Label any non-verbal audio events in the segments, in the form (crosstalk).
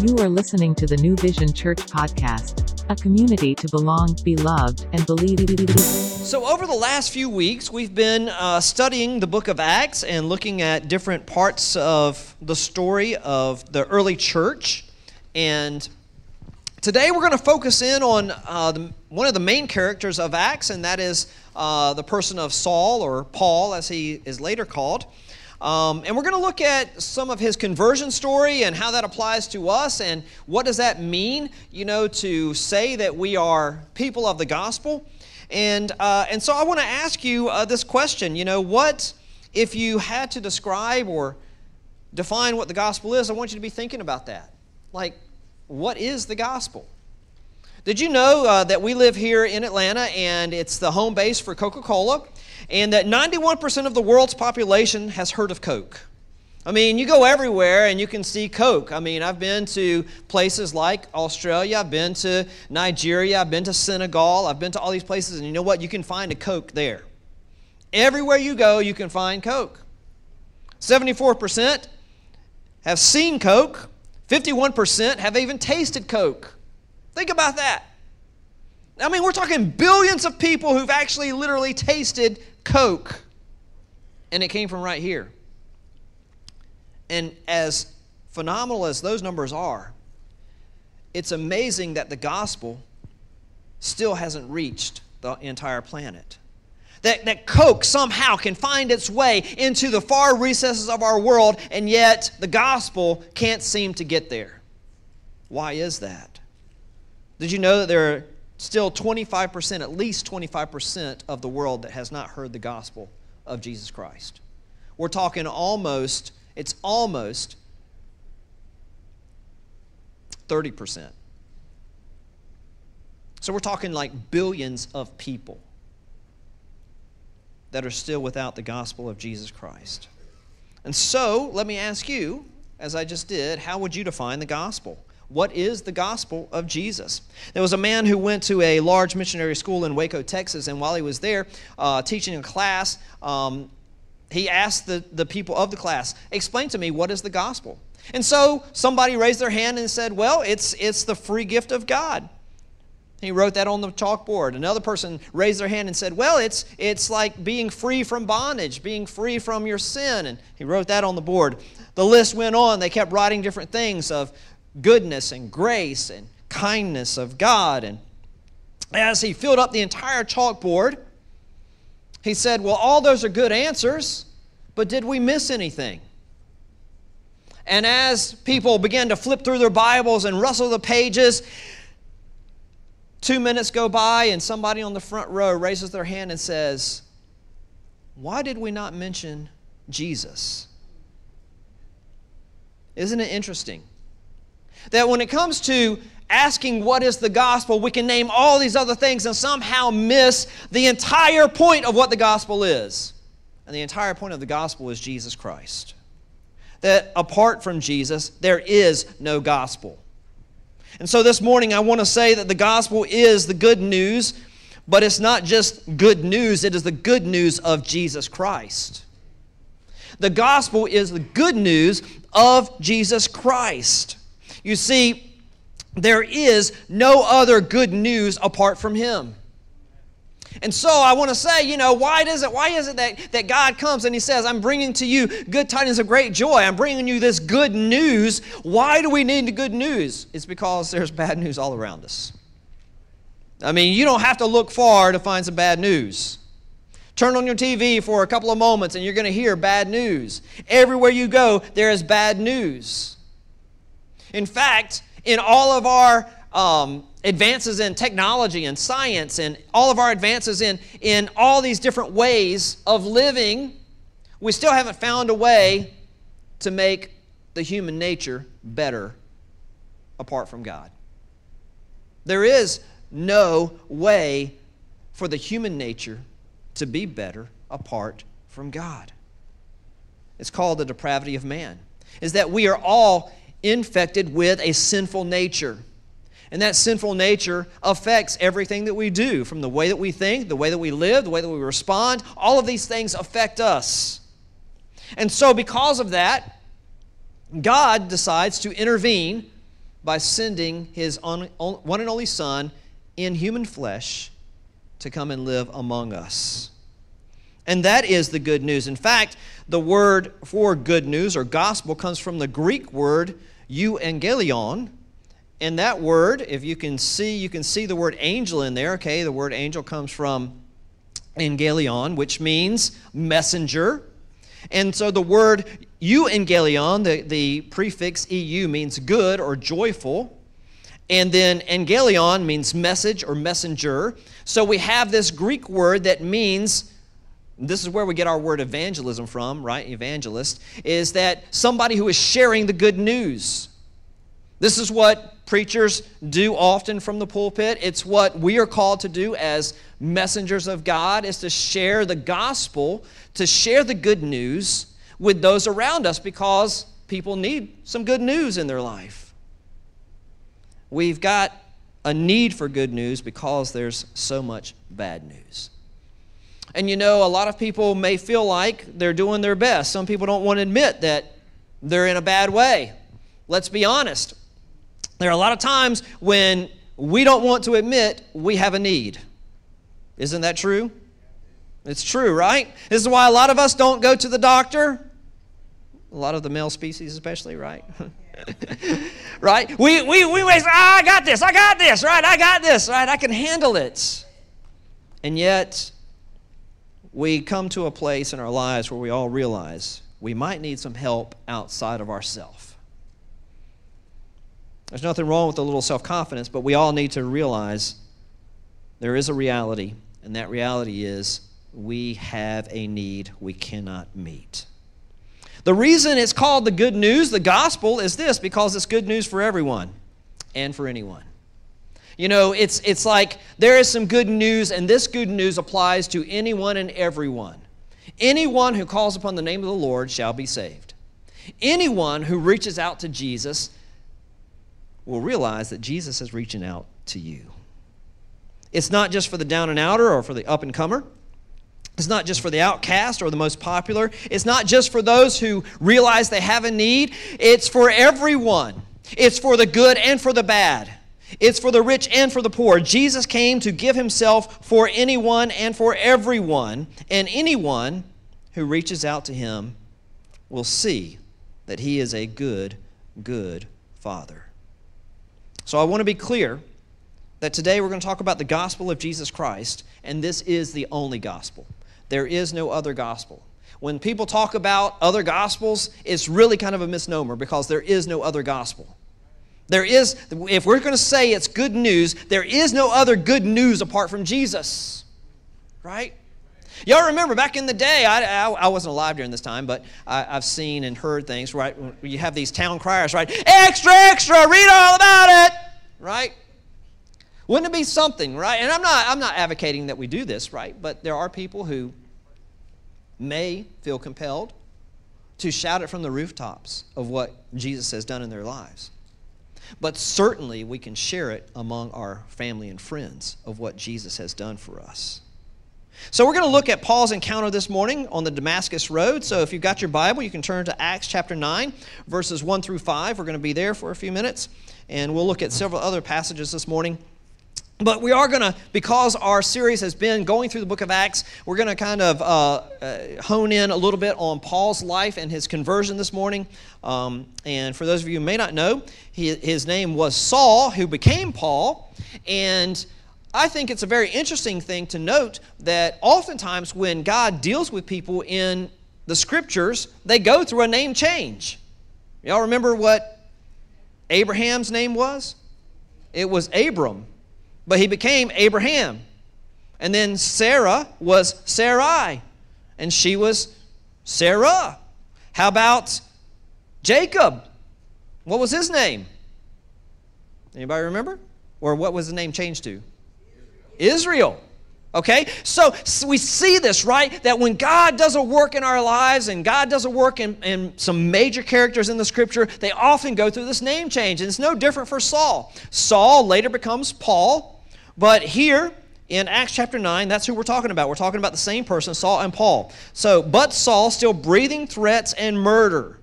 You are listening to the New Vision Church podcast, a community to belong, be loved, and believe. So, over the last few weeks, we've been uh, studying the book of Acts and looking at different parts of the story of the early church. And today we're going to focus in on uh, the, one of the main characters of Acts, and that is uh, the person of Saul, or Paul as he is later called. Um, and we're going to look at some of his conversion story and how that applies to us and what does that mean, you know, to say that we are people of the gospel. And, uh, and so I want to ask you uh, this question, you know, what, if you had to describe or define what the gospel is, I want you to be thinking about that. Like, what is the gospel? Did you know uh, that we live here in Atlanta and it's the home base for Coca Cola? And that 91% of the world's population has heard of Coke. I mean, you go everywhere and you can see Coke. I mean, I've been to places like Australia, I've been to Nigeria, I've been to Senegal, I've been to all these places, and you know what? You can find a Coke there. Everywhere you go, you can find Coke. 74% have seen Coke, 51% have even tasted Coke. Think about that. I mean, we're talking billions of people who've actually literally tasted Coke, and it came from right here. And as phenomenal as those numbers are, it's amazing that the gospel still hasn't reached the entire planet. That, that Coke somehow can find its way into the far recesses of our world, and yet the gospel can't seem to get there. Why is that? Did you know that there are still 25%, at least 25% of the world that has not heard the gospel of Jesus Christ. We're talking almost, it's almost 30%. So we're talking like billions of people that are still without the gospel of Jesus Christ. And so, let me ask you, as I just did, how would you define the gospel? What is the gospel of Jesus? There was a man who went to a large missionary school in Waco, Texas, and while he was there uh, teaching a class, um, he asked the, the people of the class, Explain to me what is the gospel? And so somebody raised their hand and said, Well, it's, it's the free gift of God. He wrote that on the chalkboard. Another person raised their hand and said, Well, it's, it's like being free from bondage, being free from your sin. And he wrote that on the board. The list went on. They kept writing different things of goodness and grace and kindness of God. And as he filled up the entire chalkboard, he said, Well, all those are good answers, but did we miss anything? And as people began to flip through their Bibles and rustle the pages, two minutes go by and somebody on the front row raises their hand and says, Why did we not mention Jesus? Isn't it interesting? That when it comes to asking what is the gospel, we can name all these other things and somehow miss the entire point of what the gospel is. And the entire point of the gospel is Jesus Christ. That apart from Jesus, there is no gospel. And so this morning, I want to say that the gospel is the good news, but it's not just good news, it is the good news of Jesus Christ. The gospel is the good news of Jesus Christ. You see, there is no other good news apart from Him. And so I want to say, you know, why does it, why is it that, that God comes and He says, I'm bringing to you good tidings of great joy. I'm bringing you this good news. Why do we need good news? It's because there's bad news all around us. I mean, you don't have to look far to find some bad news. Turn on your TV for a couple of moments and you're going to hear bad news. Everywhere you go, there is bad news. In fact, in all of our um, advances in technology and science and all of our advances in, in all these different ways of living, we still haven't found a way to make the human nature better apart from God. There is no way for the human nature to be better apart from God. It's called the depravity of man. Is that we are all infected with a sinful nature. And that sinful nature affects everything that we do, from the way that we think, the way that we live, the way that we respond. All of these things affect us. And so, because of that, God decides to intervene by sending his on, on, one and only Son in human flesh to come and live among us. And that is the good news. In fact, the word for good news or gospel comes from the Greek word euangelion. And that word, if you can see, you can see the word angel in there. Okay, the word angel comes from angelion, which means messenger. And so the word euangelion, the, the prefix eu, means good or joyful. And then angelion means message or messenger. So we have this Greek word that means this is where we get our word evangelism from, right? Evangelist, is that somebody who is sharing the good news. This is what preachers do often from the pulpit. It's what we are called to do as messengers of God is to share the gospel, to share the good news with those around us because people need some good news in their life. We've got a need for good news because there's so much bad news. And you know, a lot of people may feel like they're doing their best. Some people don't want to admit that they're in a bad way. Let's be honest. There are a lot of times when we don't want to admit we have a need. Isn't that true? It's true, right? This is why a lot of us don't go to the doctor. A lot of the male species, especially, right? (laughs) right? We, we, we always, oh, I got this, I got this, right? I got this, right? I can handle it. And yet, we come to a place in our lives where we all realize we might need some help outside of ourselves. There's nothing wrong with a little self confidence, but we all need to realize there is a reality, and that reality is we have a need we cannot meet. The reason it's called the good news, the gospel, is this because it's good news for everyone and for anyone. You know, it's, it's like there is some good news, and this good news applies to anyone and everyone. Anyone who calls upon the name of the Lord shall be saved. Anyone who reaches out to Jesus will realize that Jesus is reaching out to you. It's not just for the down and outer or for the up and comer. It's not just for the outcast or the most popular. It's not just for those who realize they have a need. It's for everyone. It's for the good and for the bad. It's for the rich and for the poor. Jesus came to give himself for anyone and for everyone, and anyone who reaches out to him will see that he is a good, good Father. So I want to be clear that today we're going to talk about the gospel of Jesus Christ, and this is the only gospel. There is no other gospel. When people talk about other gospels, it's really kind of a misnomer because there is no other gospel. There is, if we're going to say it's good news, there is no other good news apart from Jesus. Right? Y'all remember back in the day, I, I, I wasn't alive during this time, but I, have seen and heard things, right? You have these town criers, right? Extra, extra, read all about it, right? Wouldn't it be something, right? And I'm not, I'm not advocating that we do this, right? But there are people who may feel compelled to shout it from the rooftops of what Jesus has done in their lives. But certainly we can share it among our family and friends of what Jesus has done for us. So we're going to look at Paul's encounter this morning on the Damascus Road. So if you've got your Bible, you can turn to Acts chapter 9, verses 1 through 5. We're going to be there for a few minutes, and we'll look at several other passages this morning. But we are going to, because our series has been going through the book of Acts, we're going to kind of uh, uh, hone in a little bit on Paul's life and his conversion this morning. Um, and for those of you who may not know, he, his name was Saul, who became Paul. And I think it's a very interesting thing to note that oftentimes when God deals with people in the scriptures, they go through a name change. Y'all remember what Abraham's name was? It was Abram but he became Abraham. And then Sarah was Sarai, and she was Sarah. How about Jacob? What was his name? Anybody remember? Or what was the name changed to? Israel. Okay? So, so, we see this, right? That when God does a work in our lives and God does a work in, in some major characters in the scripture, they often go through this name change. And it's no different for Saul. Saul later becomes Paul. But here in Acts chapter 9, that's who we're talking about. We're talking about the same person, Saul and Paul. So, but Saul still breathing threats and murder.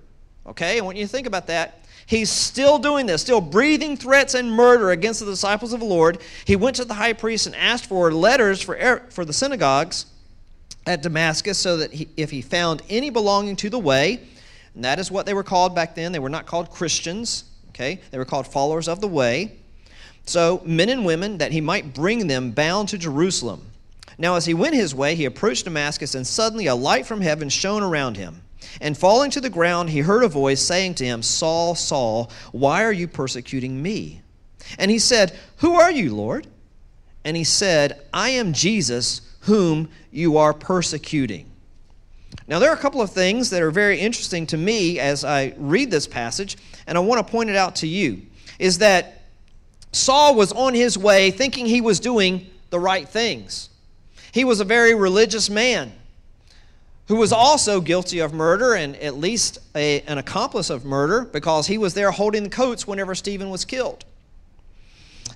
Okay, I want you to think about that. He's still doing this, still breathing threats and murder against the disciples of the Lord. He went to the high priest and asked for letters for, er, for the synagogues at Damascus so that he, if he found any belonging to the way, and that is what they were called back then, they were not called Christians, okay? They were called followers of the way. So, men and women, that he might bring them bound to Jerusalem. Now, as he went his way, he approached Damascus, and suddenly a light from heaven shone around him. And falling to the ground, he heard a voice saying to him, Saul, Saul, why are you persecuting me? And he said, Who are you, Lord? And he said, I am Jesus, whom you are persecuting. Now, there are a couple of things that are very interesting to me as I read this passage, and I want to point it out to you. Is that Saul was on his way thinking he was doing the right things. He was a very religious man who was also guilty of murder and at least a, an accomplice of murder because he was there holding the coats whenever Stephen was killed.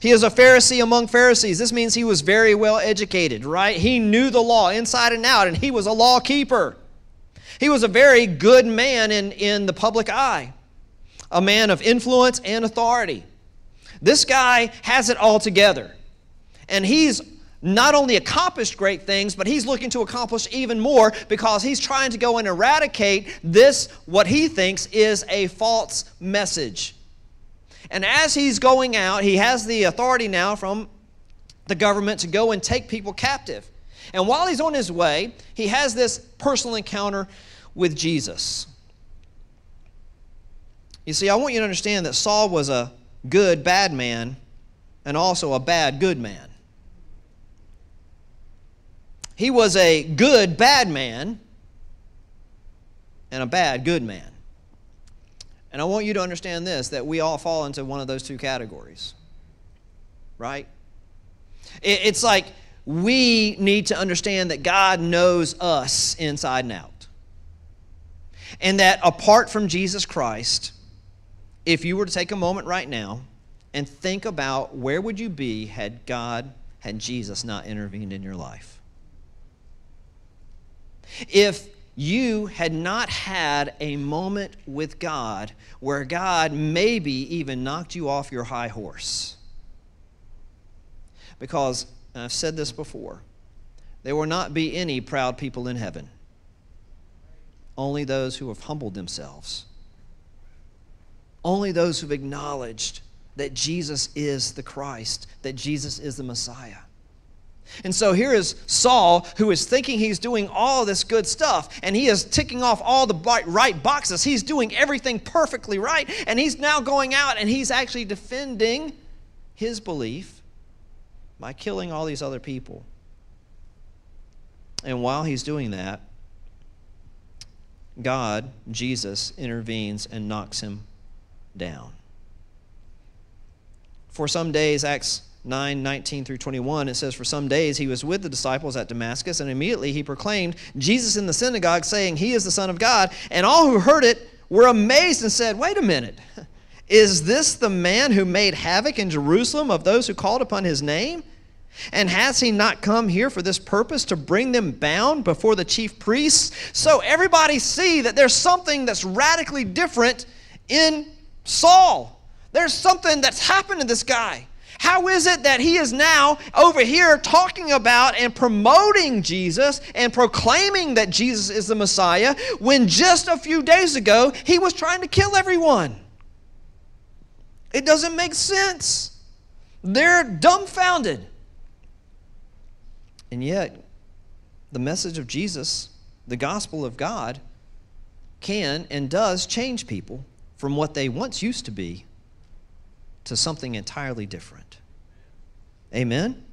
He is a Pharisee among Pharisees. This means he was very well educated, right? He knew the law inside and out, and he was a law keeper. He was a very good man in, in the public eye, a man of influence and authority. This guy has it all together. And he's not only accomplished great things, but he's looking to accomplish even more because he's trying to go and eradicate this, what he thinks is a false message. And as he's going out, he has the authority now from the government to go and take people captive. And while he's on his way, he has this personal encounter with Jesus. You see, I want you to understand that Saul was a good, bad man and also a bad, good man. He was a good, bad man and a bad, good man. And I want you to understand this that we all fall into one of those two categories. Right? It's like we need to understand that God knows us inside and out. And that apart from Jesus Christ, if you were to take a moment right now and think about where would you be had God, had Jesus not intervened in your life? If you had not had a moment with God where God maybe even knocked you off your high horse. Because, I've said this before, there will not be any proud people in heaven, only those who have humbled themselves, only those who've acknowledged that Jesus is the Christ, that Jesus is the Messiah. And so here is Saul, who is thinking he's doing all this good stuff, and he is ticking off all the right boxes. He's doing everything perfectly right, and he's now going out and he's actually defending his belief by killing all these other people. And while he's doing that, God, Jesus, intervenes and knocks him down. For some days, Acts 9 19 through 21, it says, For some days he was with the disciples at Damascus, and immediately he proclaimed Jesus in the synagogue, saying, He is the Son of God. And all who heard it were amazed and said, Wait a minute. (laughs) Is this the man who made havoc in Jerusalem of those who called upon his name? And has he not come here for this purpose to bring them bound before the chief priests? So everybody see that there's something that's radically different in Saul. There's something that's happened to this guy. How is it that he is now over here talking about and promoting Jesus and proclaiming that Jesus is the Messiah when just a few days ago he was trying to kill everyone? It doesn't make sense. They're dumbfounded. And yet, the message of Jesus, the gospel of God, can and does change people from what they once used to be to something entirely different. Amen?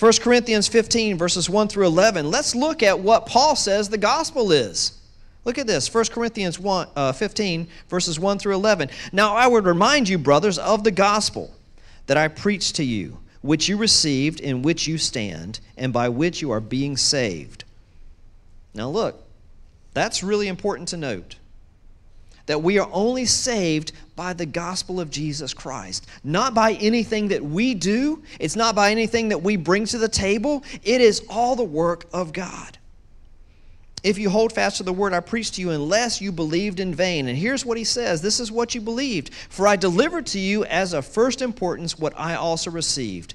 1 Corinthians 15, verses 1 through 11. Let's look at what Paul says the gospel is. Look at this 1 Corinthians 1, uh, 15, verses 1 through 11. Now I would remind you, brothers, of the gospel that I preached to you, which you received, in which you stand, and by which you are being saved. Now look, that's really important to note that we are only saved by the gospel of Jesus Christ, not by anything that we do, it's not by anything that we bring to the table, it is all the work of God. if you hold fast to the word I preached to you, unless you believed in vain. And here's what he says This is what you believed. For I delivered to you as of first importance what I also received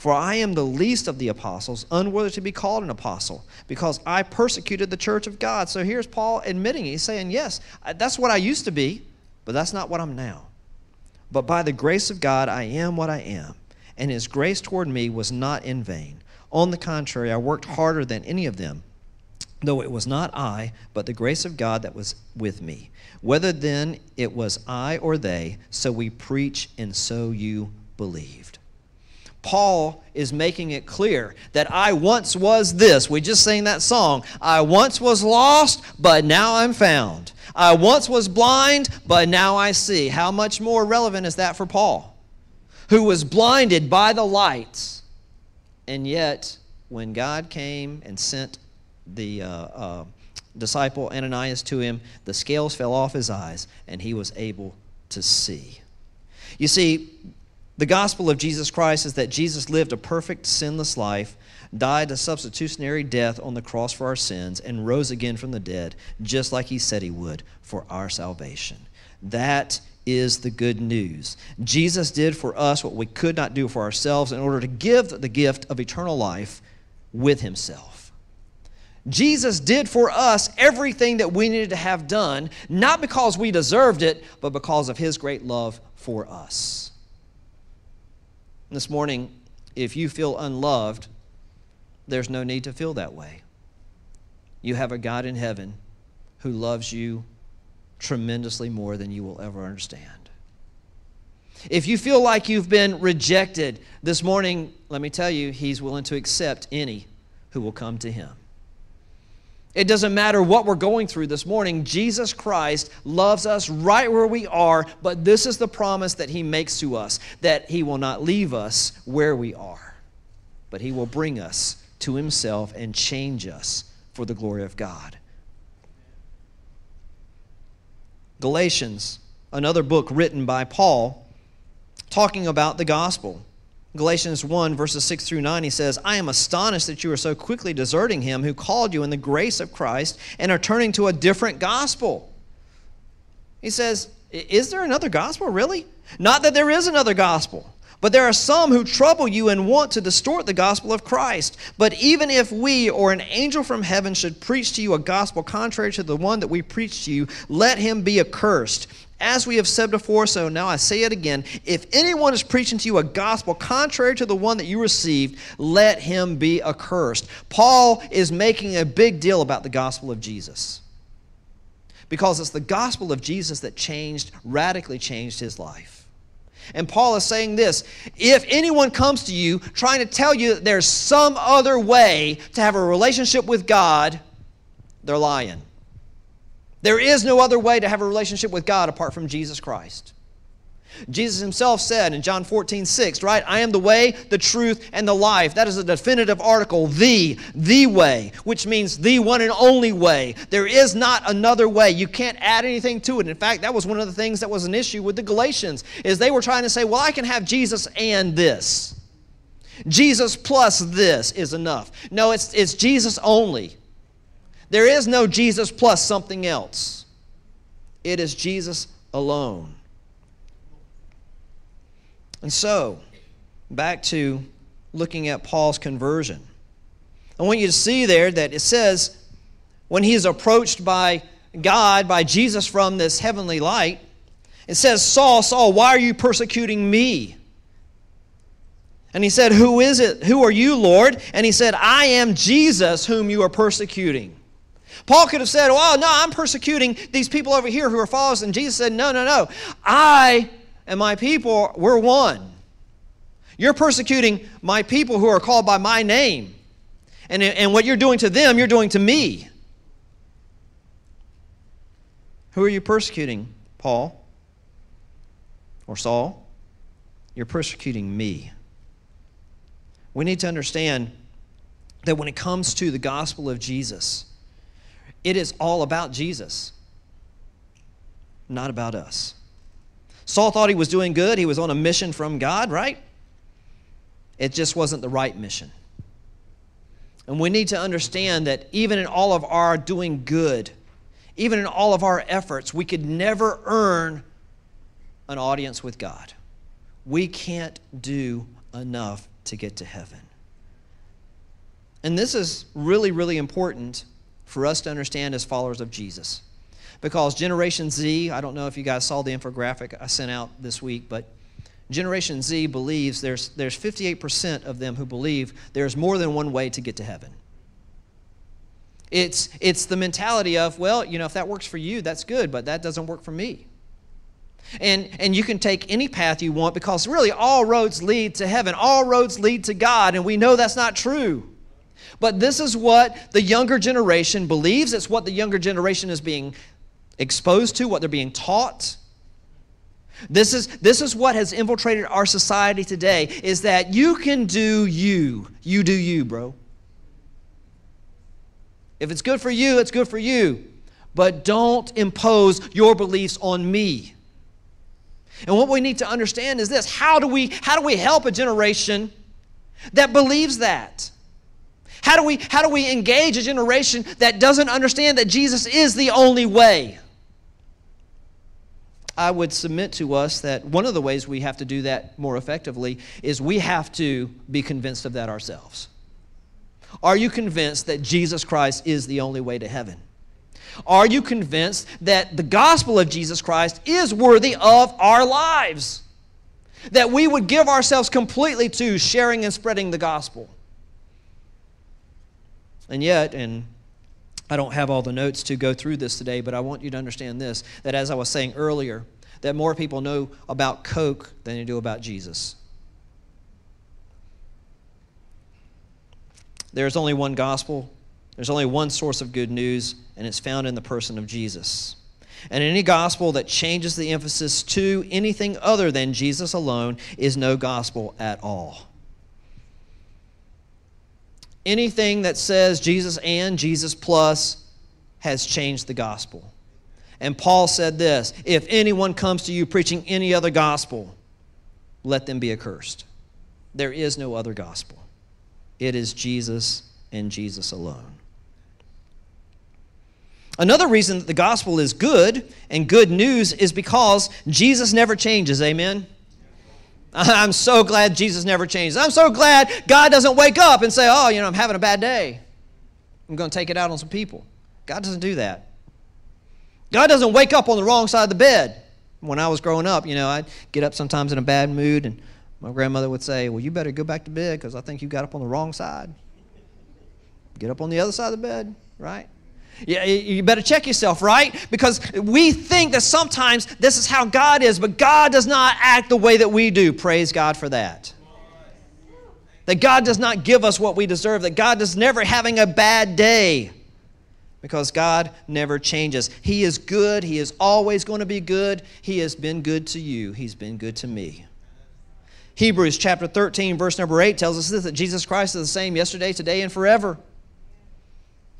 For I am the least of the apostles, unworthy to be called an apostle, because I persecuted the church of God. So here's Paul admitting, he's saying, Yes, that's what I used to be, but that's not what I'm now. But by the grace of God, I am what I am, and his grace toward me was not in vain. On the contrary, I worked harder than any of them, though it was not I, but the grace of God that was with me. Whether then it was I or they, so we preach, and so you believed. Paul is making it clear that I once was this. We just sang that song. I once was lost, but now I'm found. I once was blind, but now I see. How much more relevant is that for Paul, who was blinded by the lights? And yet, when God came and sent the uh, uh, disciple Ananias to him, the scales fell off his eyes, and he was able to see. You see, the gospel of Jesus Christ is that Jesus lived a perfect, sinless life, died a substitutionary death on the cross for our sins, and rose again from the dead, just like he said he would, for our salvation. That is the good news. Jesus did for us what we could not do for ourselves in order to give the gift of eternal life with himself. Jesus did for us everything that we needed to have done, not because we deserved it, but because of his great love for us. This morning, if you feel unloved, there's no need to feel that way. You have a God in heaven who loves you tremendously more than you will ever understand. If you feel like you've been rejected this morning, let me tell you, He's willing to accept any who will come to Him. It doesn't matter what we're going through this morning. Jesus Christ loves us right where we are, but this is the promise that He makes to us that He will not leave us where we are, but He will bring us to Himself and change us for the glory of God. Galatians, another book written by Paul, talking about the gospel. Galatians 1, verses 6 through 9, he says, I am astonished that you are so quickly deserting him who called you in the grace of Christ and are turning to a different gospel. He says, Is there another gospel, really? Not that there is another gospel, but there are some who trouble you and want to distort the gospel of Christ. But even if we or an angel from heaven should preach to you a gospel contrary to the one that we preach to you, let him be accursed. As we have said before, so now I say it again if anyone is preaching to you a gospel contrary to the one that you received, let him be accursed. Paul is making a big deal about the gospel of Jesus because it's the gospel of Jesus that changed, radically changed his life. And Paul is saying this if anyone comes to you trying to tell you that there's some other way to have a relationship with God, they're lying. There is no other way to have a relationship with God apart from Jesus Christ. Jesus himself said in John 14, 6, right? I am the way, the truth, and the life. That is a definitive article, the, the way, which means the one and only way. There is not another way. You can't add anything to it. In fact, that was one of the things that was an issue with the Galatians, is they were trying to say, well, I can have Jesus and this. Jesus plus this is enough. No, it's, it's Jesus only. There is no Jesus plus something else. It is Jesus alone. And so, back to looking at Paul's conversion. I want you to see there that it says when he is approached by God, by Jesus from this heavenly light, it says, Saul, Saul, why are you persecuting me? And he said, Who is it? Who are you, Lord? And he said, I am Jesus whom you are persecuting. Paul could have said, Well, no, I'm persecuting these people over here who are followers. And Jesus said, No, no, no. I and my people, we're one. You're persecuting my people who are called by my name. And, and what you're doing to them, you're doing to me. Who are you persecuting, Paul? or Saul, you're persecuting me. We need to understand that when it comes to the gospel of Jesus, it is all about Jesus, not about us. Saul thought he was doing good. He was on a mission from God, right? It just wasn't the right mission. And we need to understand that even in all of our doing good, even in all of our efforts, we could never earn an audience with God. We can't do enough to get to heaven. And this is really, really important for us to understand as followers of Jesus. Because Generation Z, I don't know if you guys saw the infographic I sent out this week, but Generation Z believes there's, there's 58% of them who believe there's more than one way to get to heaven. It's, it's the mentality of, well, you know, if that works for you, that's good, but that doesn't work for me. And, and you can take any path you want because really all roads lead to heaven, all roads lead to God, and we know that's not true. But this is what the younger generation believes, it's what the younger generation is being exposed to, what they're being taught. This is, this is what has infiltrated our society today is that you can do you. You do you, bro. If it's good for you, it's good for you. But don't impose your beliefs on me. And what we need to understand is this how do we, how do we help a generation that believes that? How do, we, how do we engage a generation that doesn't understand that Jesus is the only way? I would submit to us that one of the ways we have to do that more effectively is we have to be convinced of that ourselves. Are you convinced that Jesus Christ is the only way to heaven? Are you convinced that the gospel of Jesus Christ is worthy of our lives? That we would give ourselves completely to sharing and spreading the gospel? And yet, and I don't have all the notes to go through this today, but I want you to understand this that as I was saying earlier, that more people know about Coke than they do about Jesus. There's only one gospel, there's only one source of good news, and it's found in the person of Jesus. And any gospel that changes the emphasis to anything other than Jesus alone is no gospel at all. Anything that says Jesus and Jesus plus has changed the gospel. And Paul said this if anyone comes to you preaching any other gospel, let them be accursed. There is no other gospel, it is Jesus and Jesus alone. Another reason that the gospel is good and good news is because Jesus never changes. Amen. (laughs) I'm so glad Jesus never changes. I'm so glad God doesn't wake up and say, oh, you know, I'm having a bad day. I'm going to take it out on some people. God doesn't do that. God doesn't wake up on the wrong side of the bed. When I was growing up, you know, I'd get up sometimes in a bad mood, and my grandmother would say, Well, you better go back to bed because I think you got up on the wrong side. Get up on the other side of the bed, right? You better check yourself, right? Because we think that sometimes this is how God is, but God does not act the way that we do. Praise God for that. That God does not give us what we deserve, that God is never having a bad day because God never changes. He is good. He is always going to be good. He has been good to you, He's been good to me. Hebrews chapter 13, verse number 8 tells us this that Jesus Christ is the same yesterday, today, and forever.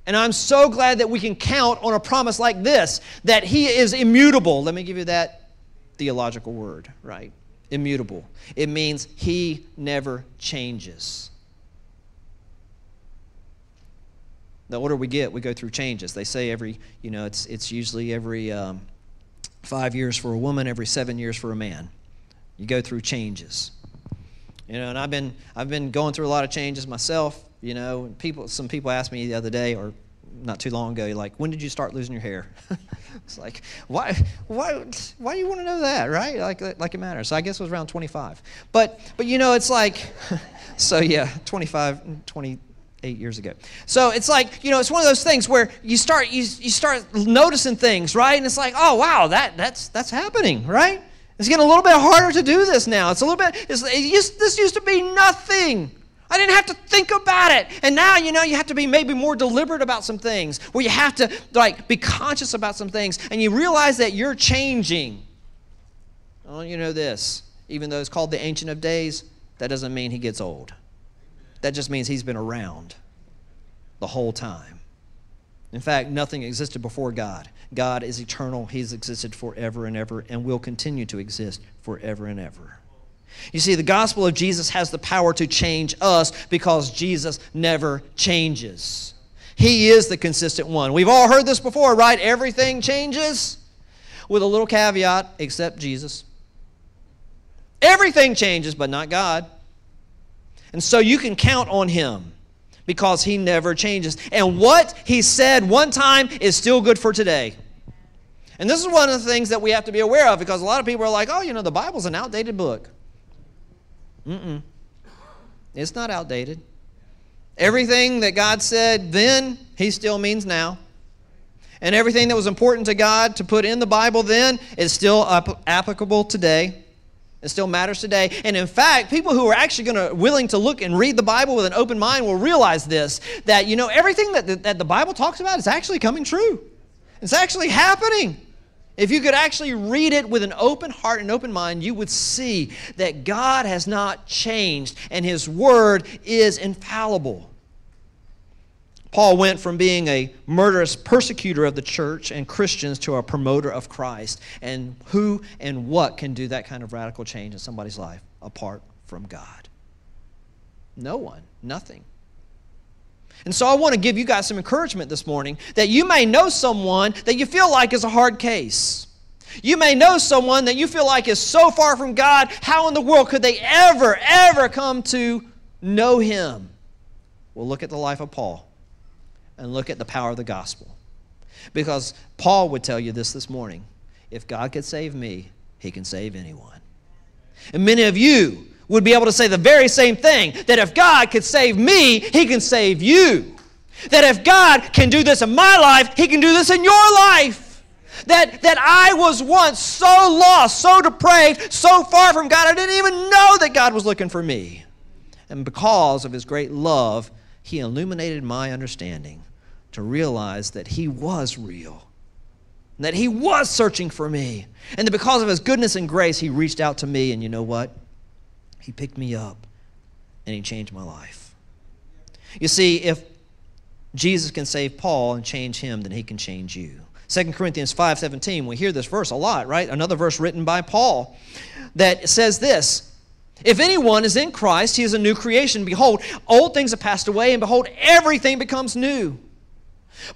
And I'm so glad that we can count on a promise like this that He is immutable. Let me give you that theological word, right? Immutable. It means He never changes. The older we get, we go through changes. They say every, you know, it's, it's usually every um, five years for a woman, every seven years for a man. You go through changes. You know, and I've been, I've been going through a lot of changes myself. You know, people, some people asked me the other day, or not too long ago, like, when did you start losing your hair? (laughs) it's like, why, why, why do you want to know that, right? Like, like it matters. So I guess it was around 25. But, but you know, it's like, (laughs) so yeah, 25, 28 years ago. So it's like, you know, it's one of those things where you start, you, you start noticing things, right? And it's like, oh, wow, that, that's, that's happening, right? It's getting a little bit harder to do this now. It's a little bit, it's, it used, this used to be nothing. I didn't have to think about it. And now, you know, you have to be maybe more deliberate about some things, where you have to, like, be conscious about some things, and you realize that you're changing. Oh, you know this. Even though it's called the Ancient of Days, that doesn't mean he gets old. That just means he's been around the whole time. In fact, nothing existed before God. God is eternal. He's existed forever and ever and will continue to exist forever and ever. You see, the gospel of Jesus has the power to change us because Jesus never changes. He is the consistent one. We've all heard this before, right? Everything changes with a little caveat except Jesus. Everything changes, but not God. And so you can count on Him because He never changes. And what He said one time is still good for today. And this is one of the things that we have to be aware of because a lot of people are like, oh, you know, the Bible's an outdated book. Mm-mm. It's not outdated. Everything that God said then, He still means now. And everything that was important to God to put in the Bible then is still applicable today. It still matters today. And in fact, people who are actually going to willing to look and read the Bible with an open mind will realize this that you know everything that the, that the Bible talks about is actually coming true. It's actually happening. If you could actually read it with an open heart and open mind, you would see that God has not changed and his word is infallible. Paul went from being a murderous persecutor of the church and Christians to a promoter of Christ. And who and what can do that kind of radical change in somebody's life apart from God? No one, nothing. And so I want to give you guys some encouragement this morning that you may know someone that you feel like is a hard case. You may know someone that you feel like is so far from God. How in the world could they ever, ever come to know Him? Well, look at the life of Paul and look at the power of the gospel. Because Paul would tell you this this morning if God could save me, he can save anyone. And many of you would be able to say the very same thing that if God could save me, he can save you. That if God can do this in my life, he can do this in your life. That, that I was once so lost, so depraved, so far from God, I didn't even know that God was looking for me. And because of his great love, he illuminated my understanding to realize that He was real, that He was searching for me, and that because of His goodness and grace, He reached out to me, and you know what? He picked me up and He changed my life. You see, if Jesus can save Paul and change him, then He can change you. 2 Corinthians 5:17, we hear this verse a lot, right? Another verse written by Paul that says this, if anyone is in Christ, he is a new creation. Behold, old things have passed away, and behold, everything becomes new.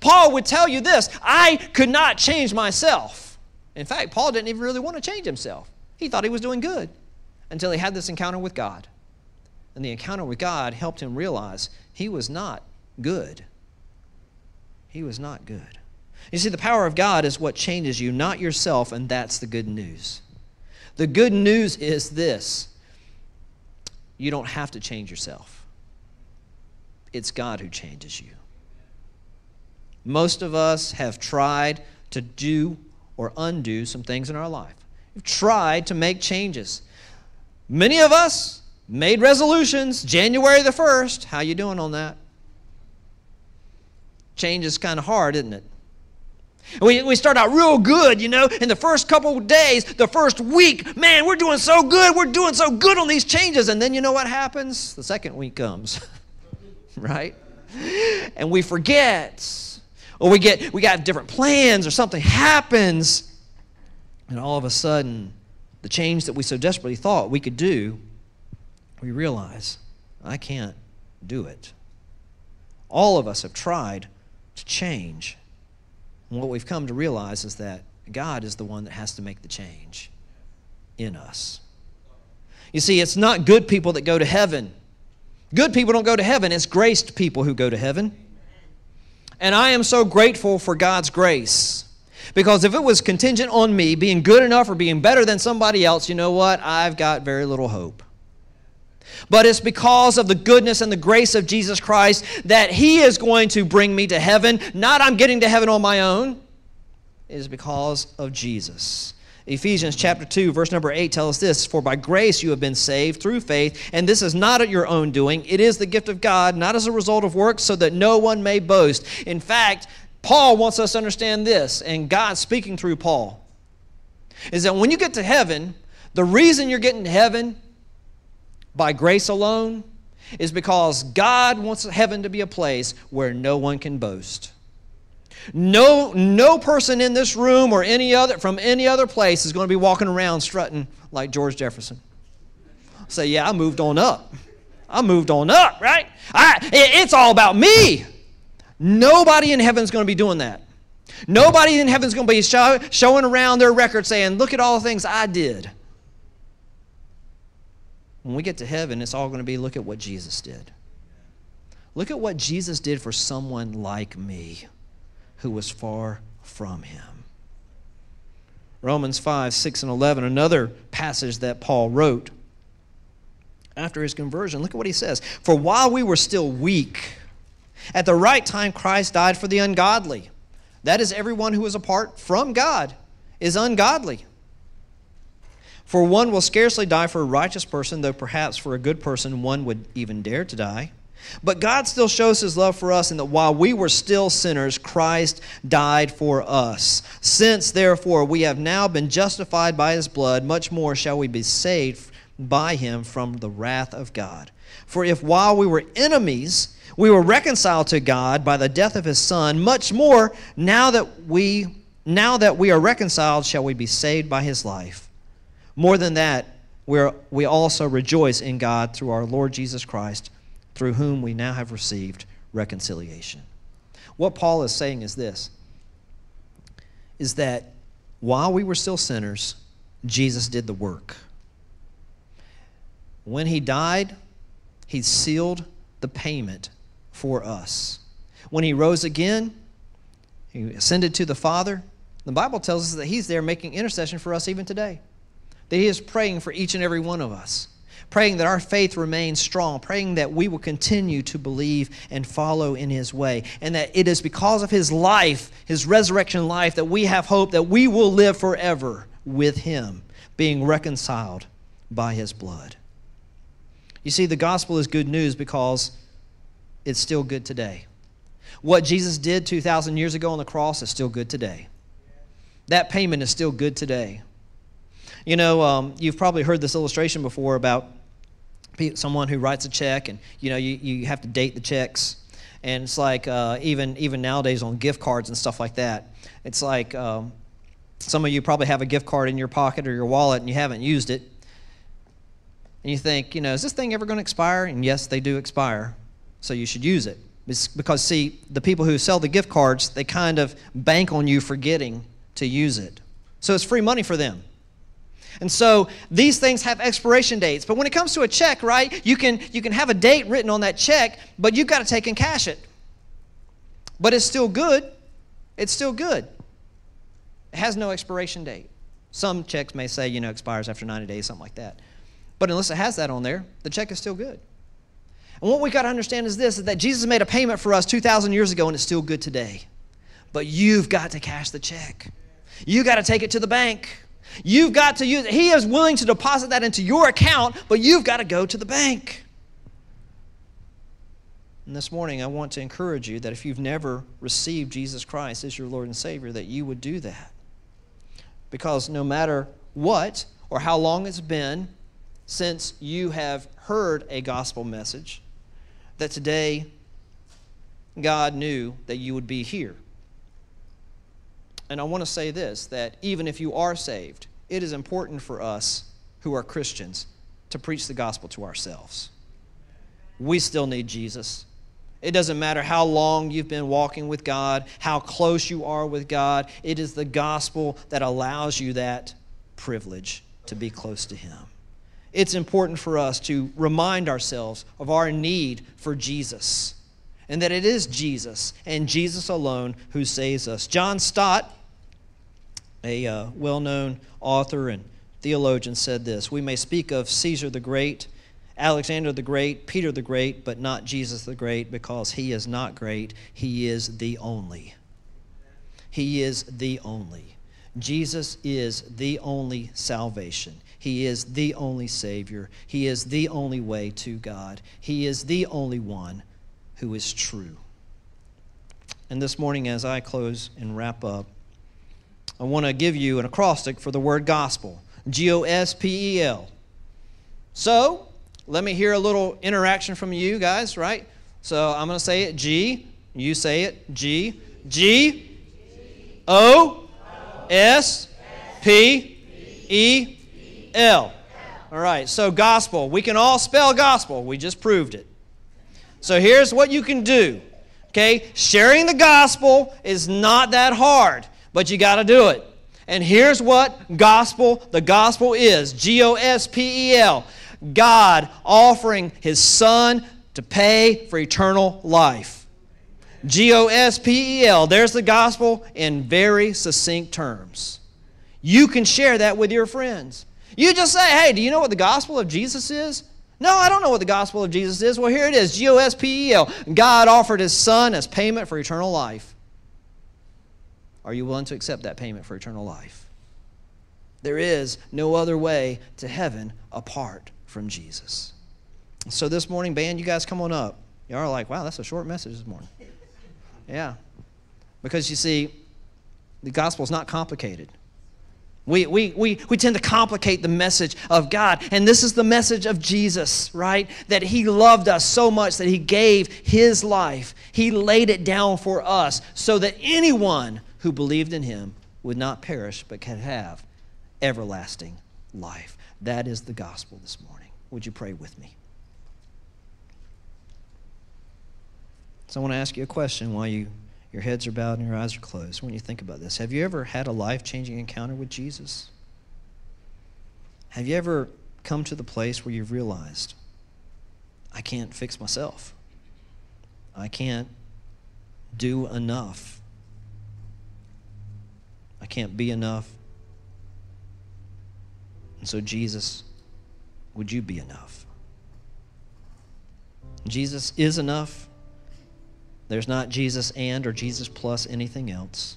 Paul would tell you this I could not change myself. In fact, Paul didn't even really want to change himself. He thought he was doing good until he had this encounter with God. And the encounter with God helped him realize he was not good. He was not good. You see, the power of God is what changes you, not yourself, and that's the good news. The good news is this you don't have to change yourself, it's God who changes you. Most of us have tried to do or undo some things in our life. We've tried to make changes. Many of us made resolutions January the 1st. How you doing on that? Change is kind of hard, isn't it? We, we start out real good, you know, in the first couple days, the first week, man, we're doing so good, we're doing so good on these changes. And then you know what happens? The second week comes, (laughs) right? And we forget or we get we got different plans or something happens and all of a sudden the change that we so desperately thought we could do we realize i can't do it. All of us have tried to change. And what we've come to realize is that god is the one that has to make the change in us. You see it's not good people that go to heaven. Good people don't go to heaven. It's graced people who go to heaven. And I am so grateful for God's grace. Because if it was contingent on me being good enough or being better than somebody else, you know what? I've got very little hope. But it's because of the goodness and the grace of Jesus Christ that He is going to bring me to heaven. Not I'm getting to heaven on my own. It is because of Jesus. Ephesians chapter 2, verse number 8 tells us this For by grace you have been saved through faith, and this is not at your own doing. It is the gift of God, not as a result of works, so that no one may boast. In fact, Paul wants us to understand this, and God speaking through Paul, is that when you get to heaven, The reason you're getting to heaven by grace alone is because God wants heaven to be a place where no one can boast. No, no person in this room or any other from any other place is going to be walking around strutting like George Jefferson. Say, yeah, I moved on up. I moved on up, right? I, it's all about me. Nobody in heaven's going to be doing that. Nobody in heaven's going to be show, showing around their record saying, look at all the things I did. When we get to heaven, it's all going to be look at what Jesus did. Look at what Jesus did for someone like me who was far from him. Romans 5, 6, and 11, another passage that Paul wrote after his conversion. Look at what he says. For while we were still weak, at the right time Christ died for the ungodly. That is, everyone who is apart from God is ungodly. For one will scarcely die for a righteous person, though perhaps for a good person one would even dare to die. But God still shows his love for us in that while we were still sinners, Christ died for us. Since, therefore, we have now been justified by his blood, much more shall we be saved by him from the wrath of God. For if while we were enemies, we were reconciled to God by the death of his son, much more now that we now that we are reconciled shall we be saved by his life. More than that, we we also rejoice in God through our Lord Jesus Christ through whom we now have received reconciliation. What Paul is saying is this is that while we were still sinners, Jesus did the work. When he died, he sealed the payment for us. When he rose again, he ascended to the Father. The Bible tells us that he's there making intercession for us even today. That he is praying for each and every one of us praying that our faith remains strong, praying that we will continue to believe and follow in His way, and that it is because of His life, His resurrection life, that we have hope that we will live forever with Him, being reconciled by His blood. You see, the gospel is good news because it's still good today. What Jesus did 2,000 years ago on the cross is still good today. That payment is still good today. You know, um, you've probably heard this illustration before about someone who writes a check, and you know, you, you have to date the checks. And it's like uh, even even nowadays on gift cards and stuff like that. It's like um, some of you probably have a gift card in your pocket or your wallet and you haven't used it. And you think, you know, is this thing ever going to expire? And yes, they do expire. So you should use it. It's because, see, the people who sell the gift cards, they kind of bank on you forgetting to use it. So it's free money for them. And so these things have expiration dates. But when it comes to a check, right, you can, you can have a date written on that check, but you've got to take and cash it. But it's still good. It's still good. It has no expiration date. Some checks may say, you know, expires after 90 days, something like that. But unless it has that on there, the check is still good. And what we got to understand is this is that Jesus made a payment for us 2,000 years ago and it's still good today. But you've got to cash the check. You got to take it to the bank. You've got to use it. He is willing to deposit that into your account, but you've got to go to the bank. And this morning, I want to encourage you that if you've never received Jesus Christ as your Lord and Savior, that you would do that. Because no matter what or how long it's been since you have heard a gospel message, that today God knew that you would be here. And I want to say this that even if you are saved, it is important for us who are Christians to preach the gospel to ourselves. We still need Jesus. It doesn't matter how long you've been walking with God, how close you are with God, it is the gospel that allows you that privilege to be close to Him. It's important for us to remind ourselves of our need for Jesus and that it is Jesus and Jesus alone who saves us. John Stott, a uh, well known author and theologian, said this We may speak of Caesar the Great, Alexander the Great, Peter the Great, but not Jesus the Great because he is not great. He is the only. He is the only. Jesus is the only salvation. He is the only Savior. He is the only way to God. He is the only one who is true. And this morning, as I close and wrap up, I want to give you an acrostic for the word gospel. G O S P E L. So, let me hear a little interaction from you guys, right? So, I'm going to say it G. You say it G. G O S P E L. All right, so gospel. We can all spell gospel. We just proved it. So here's what you can do. Okay, sharing the gospel is not that hard, but you got to do it. And here's what gospel, the gospel is G O S P E L. God offering his son to pay for eternal life. G O S P E L. There's the gospel in very succinct terms. You can share that with your friends. You just say, hey, do you know what the gospel of Jesus is? No, I don't know what the gospel of Jesus is. Well, here it is G O S P E L. God offered his son as payment for eternal life. Are you willing to accept that payment for eternal life? There is no other way to heaven apart from Jesus. So this morning, band, you guys come on up. Y'all are like, wow, that's a short message this morning. Yeah. Because you see, the gospel is not complicated. We, we, we, we tend to complicate the message of God. And this is the message of Jesus, right? That He loved us so much that He gave His life. He laid it down for us so that anyone who believed in Him would not perish but could have everlasting life. That is the gospel this morning. Would you pray with me? So I want to ask you a question while you your heads are bowed and your eyes are closed when you think about this. Have you ever had a life changing encounter with Jesus? Have you ever come to the place where you've realized, I can't fix myself? I can't do enough. I can't be enough. And so, Jesus, would you be enough? Jesus is enough. There's not Jesus and or Jesus plus anything else.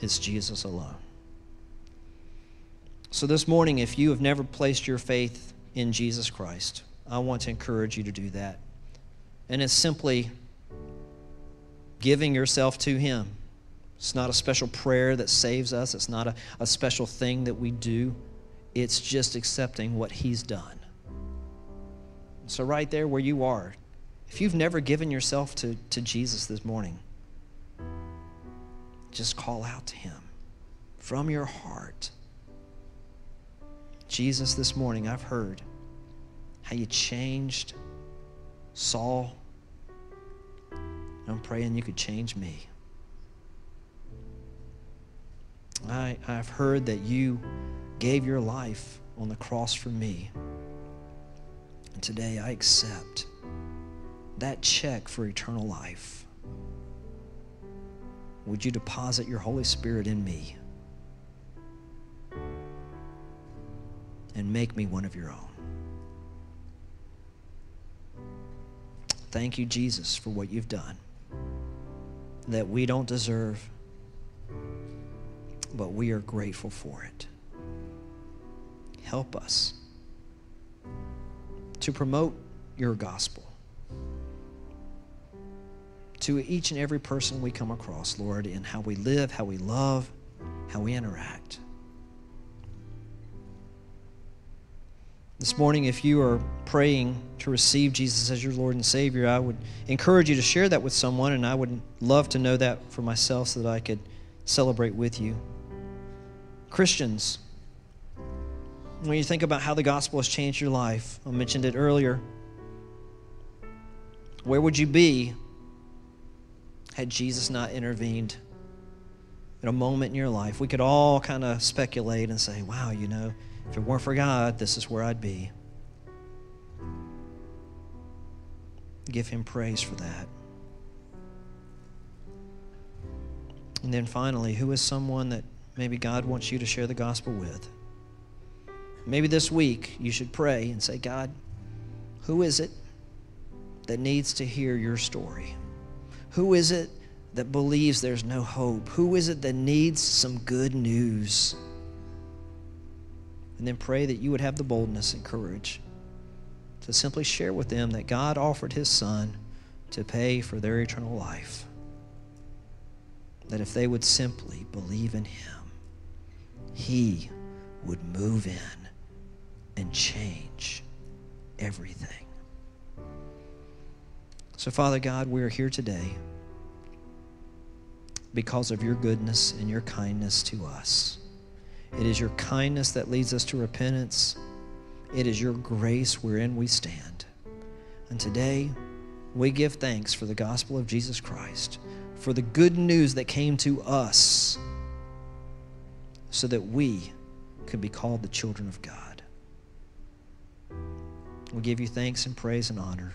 It's Jesus alone. So, this morning, if you have never placed your faith in Jesus Christ, I want to encourage you to do that. And it's simply giving yourself to Him. It's not a special prayer that saves us, it's not a, a special thing that we do. It's just accepting what He's done. So, right there where you are, if you've never given yourself to, to Jesus this morning, just call out to him from your heart. Jesus, this morning I've heard how you changed Saul. I'm praying you could change me. I, I've heard that you gave your life on the cross for me. And today I accept that check for eternal life, would you deposit your Holy Spirit in me and make me one of your own? Thank you, Jesus, for what you've done that we don't deserve, but we are grateful for it. Help us to promote your gospel to each and every person we come across, Lord, in how we live, how we love, how we interact. This morning, if you are praying to receive Jesus as your Lord and Savior, I would encourage you to share that with someone, and I would love to know that for myself so that I could celebrate with you. Christians, when you think about how the gospel has changed your life, I mentioned it earlier. Where would you be had Jesus not intervened in a moment in your life, we could all kind of speculate and say, wow, you know, if it weren't for God, this is where I'd be. Give him praise for that. And then finally, who is someone that maybe God wants you to share the gospel with? Maybe this week you should pray and say, God, who is it that needs to hear your story? Who is it that believes there's no hope? Who is it that needs some good news? And then pray that you would have the boldness and courage to simply share with them that God offered his son to pay for their eternal life. That if they would simply believe in him, he would move in and change everything. So, Father God, we are here today because of your goodness and your kindness to us. It is your kindness that leads us to repentance. It is your grace wherein we stand. And today, we give thanks for the gospel of Jesus Christ, for the good news that came to us, so that we could be called the children of God. We give you thanks and praise and honor